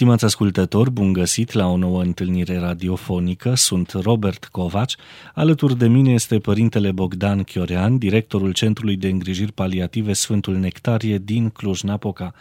Stimați ascultători, bun găsit la o nouă întâlnire radiofonică. Sunt Robert Covaci. Alături de mine este părintele Bogdan Chiorean, directorul Centrului de Îngrijiri Paliative Sfântul Nectarie din Cluj-Napoca.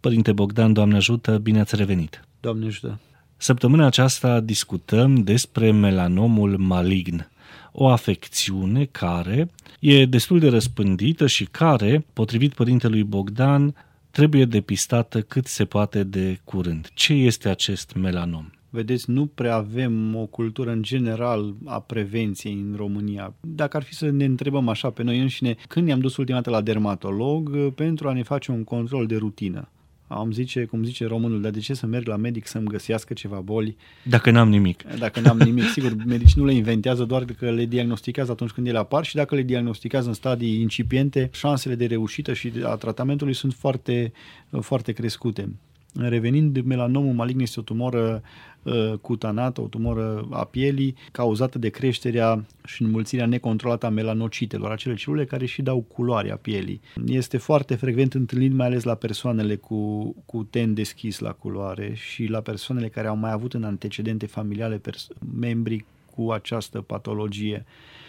Părinte Bogdan, Doamne ajută, bine ați revenit! Doamne ajută! Săptămâna aceasta discutăm despre melanomul malign, o afecțiune care e destul de răspândită și care, potrivit părintelui Bogdan, trebuie depistată cât se poate de curând. Ce este acest melanom? Vedeți, nu prea avem o cultură în general a prevenției în România. Dacă ar fi să ne întrebăm așa pe noi înșine, când ne-am dus ultima dată la dermatolog pentru a ne face un control de rutină? Am zice, cum zice românul, dar de ce să merg la medic să-mi găsească ceva boli? Dacă n-am nimic. Dacă n-am nimic, sigur, medicii nu le inventează doar că le diagnostichează atunci când ele apar și dacă le diagnostichează în stadii incipiente, șansele de reușită și a tratamentului sunt foarte, foarte crescute. Revenind, melanomul malign este o tumoră uh, cutanată, o tumoră a pielii, cauzată de creșterea și înmulțirea necontrolată a melanocitelor, acele celule care și dau culoarea pielii. Este foarte frecvent întâlnit mai ales la persoanele cu, cu ten deschis la culoare și la persoanele care au mai avut în antecedente familiale pers- membri cu această patologie.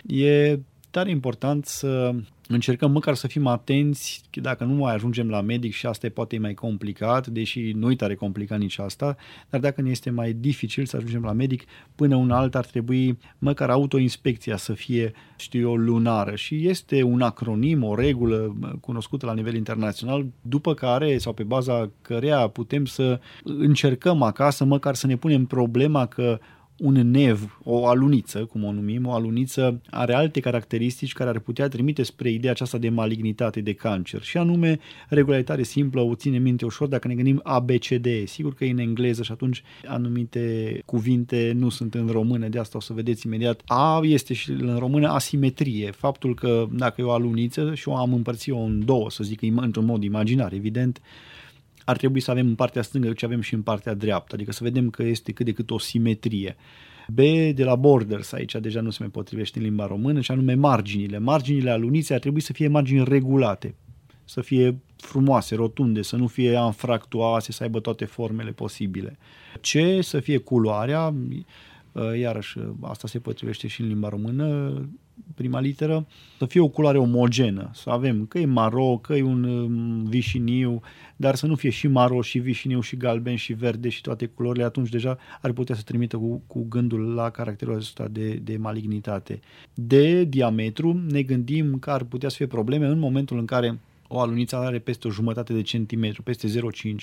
E tare important să încercăm măcar să fim atenți, dacă nu mai ajungem la medic și asta e poate mai complicat, deși nu e tare complicat nici asta, dar dacă ne este mai dificil să ajungem la medic, până un alt ar trebui măcar autoinspecția să fie, știu eu, lunară. Și este un acronim, o regulă cunoscută la nivel internațional, după care sau pe baza căreia putem să încercăm acasă măcar să ne punem problema că un nev, o aluniță, cum o numim, o aluniță are alte caracteristici care ar putea trimite spre ideea aceasta de malignitate, de cancer. Și anume, regularitate simplă, o ține minte ușor dacă ne gândim ABCD. Sigur că e în engleză și atunci anumite cuvinte nu sunt în română, de asta o să vedeți imediat. A este și în română asimetrie. Faptul că dacă e o aluniță și o am împărțit-o în două, să zic, într-un mod imaginar, evident, ar trebui să avem în partea stângă ce avem și în partea dreaptă, adică să vedem că este cât de cât o simetrie. B de la borders, aici deja nu se mai potrivește în limba română, și anume marginile. Marginile aluniței ar trebui să fie margini regulate, să fie frumoase, rotunde, să nu fie anfractuoase, să aibă toate formele posibile. C să fie culoarea, iarăși asta se potrivește și în limba română, prima literă, să fie o culoare omogenă, să avem că e maro, că e un um, vișiniu, dar să nu fie și maro, și vișiniu, și galben, și verde, și toate culorile, atunci deja ar putea să trimită cu, cu gândul la caracterul acesta de, de malignitate. De diametru ne gândim că ar putea să fie probleme în momentul în care o aluniță are peste o jumătate de centimetru, peste 0,5.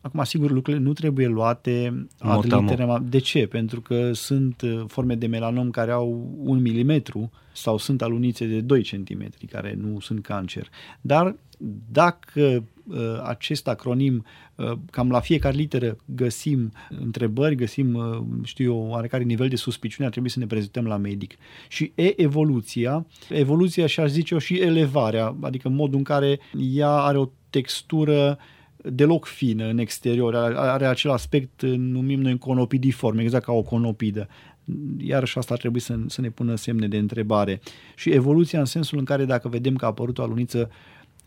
Acum, sigur, lucrurile nu trebuie luate ad literem. De ce? Pentru că sunt uh, forme de melanom care au un milimetru sau sunt alunițe de 2 cm care nu sunt cancer. Dar dacă uh, acest acronim, uh, cam la fiecare literă găsim întrebări, găsim, uh, știu eu, oarecare nivel de suspiciune, ar trebui să ne prezentăm la medic. Și e evoluția, evoluția și aș zice eu și elevarea, adică modul în care ea are o textură deloc fină în exterior, are acel aspect, numim noi conopidiform, exact ca o conopidă iarăși asta ar trebui să, să ne pună semne de întrebare. Și evoluția în sensul în care dacă vedem că a apărut o aluniță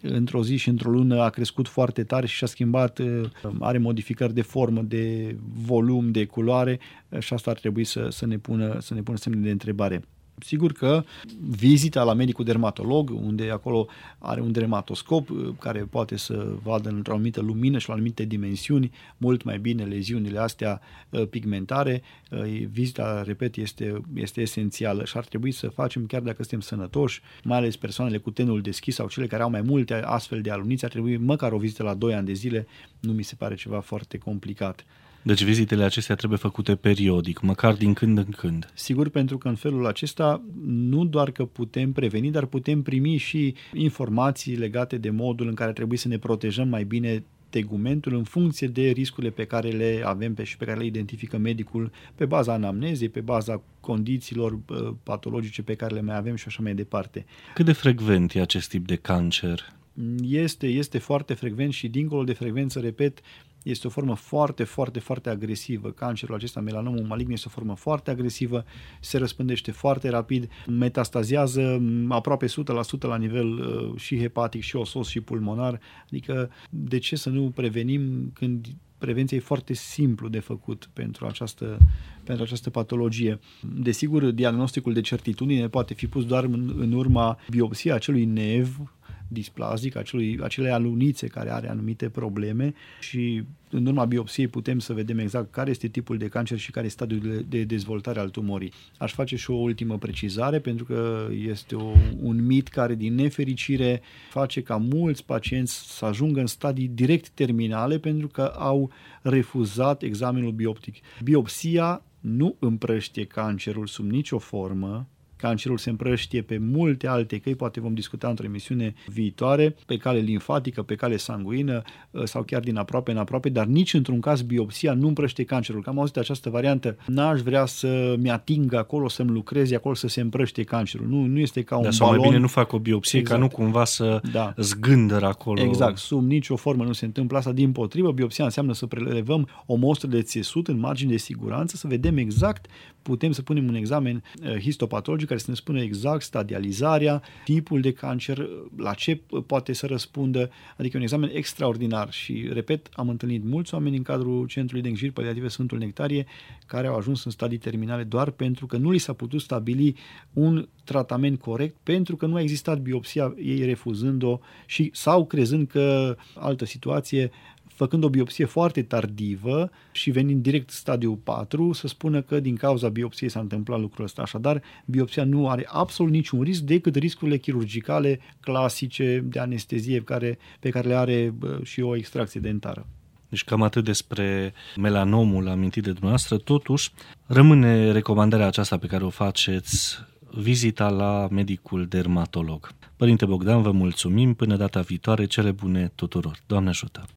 într-o zi și într-o lună a crescut foarte tare și și-a schimbat, uh, are modificări de formă, de volum, de culoare și asta ar trebui să, să, ne, pună, să ne pună semne de întrebare. Sigur că vizita la medicul dermatolog, unde acolo are un dermatoscop uh, care poate să vadă într-o anumită lumină și la anumite dimensiuni mult mai bine leziunile astea uh, pigmentare, uh, vizita, repet, este, este esențială și ar trebui să facem chiar dacă suntem sănătoși, mai ales persoanele cu tenul deschis sau cele care au mai multe astfel de aluniți, ar trebui măcar o vizită la 2 ani de zile, nu mi se pare ceva foarte complicat. Deci vizitele acestea trebuie făcute periodic, măcar din când în când. Sigur, pentru că în felul acesta nu doar că putem preveni, dar putem primi și informații legate de modul în care trebuie să ne protejăm mai bine tegumentul în funcție de riscurile pe care le avem pe și pe care le identifică medicul pe baza anamnezei, pe baza condițiilor patologice pe care le mai avem și așa mai departe. Cât de frecvent e acest tip de cancer? Este, este foarte frecvent și dincolo de frecvență, repet, este o formă foarte, foarte, foarte agresivă. Cancerul acesta, melanomul malign, este o formă foarte agresivă, se răspândește foarte rapid, metastazează aproape 100% la nivel uh, și hepatic, și osos, și pulmonar. Adică, de ce să nu prevenim când prevenția e foarte simplu de făcut pentru această, pentru această patologie. Desigur, diagnosticul de certitudine poate fi pus doar în, în urma biopsiei acelui nev displazic, acelui, acele alunițe care are anumite probleme și în urma biopsiei putem să vedem exact care este tipul de cancer și care este stadiul de dezvoltare al tumorii. Aș face și o ultimă precizare pentru că este o, un mit care din nefericire face ca mulți pacienți să ajungă în stadii direct terminale pentru că au refuzat examenul bioptic. Biopsia nu împrăștie cancerul sub nicio formă, Cancerul se împrăștie pe multe alte căi, poate vom discuta într-o emisiune viitoare, pe cale limfatică, pe cale sanguină ă, sau chiar din aproape în aproape, dar nici într-un caz biopsia nu împrăște cancerul. Că am auzit această variantă, n-aș vrea să-mi ating acolo, să-mi lucreze acolo, să se împrăște cancerul. Nu, nu este ca un da, sau balon. mai bine nu fac o biopsie exact. ca nu cumva să da. zgândără acolo. Exact, sub nicio formă nu se întâmplă asta. Din potrivă, biopsia înseamnă să prelevăm o mostră de țesut în margine de siguranță, să vedem exact, putem să punem un examen ă, histopatologic care să ne spună exact stadializarea, tipul de cancer, la ce poate să răspundă, adică un examen extraordinar și, repet, am întâlnit mulți oameni în cadrul Centrului de Îngrijiri Paliative Sfântul Nectarie care au ajuns în stadii terminale doar pentru că nu li s-a putut stabili un tratament corect pentru că nu a existat biopsia ei refuzând-o și sau crezând că altă situație făcând o biopsie foarte tardivă și venind direct stadiul 4, să spună că din cauza biopsiei s-a întâmplat lucrul ăsta. Așadar, biopsia nu are absolut niciun risc decât riscurile chirurgicale clasice de anestezie care, pe care le are și o extracție dentară. Deci cam atât despre melanomul amintit de dumneavoastră. Totuși, rămâne recomandarea aceasta pe care o faceți vizita la medicul dermatolog. Părinte Bogdan, vă mulțumim. Până data viitoare, cele bune tuturor. Doamne ajută!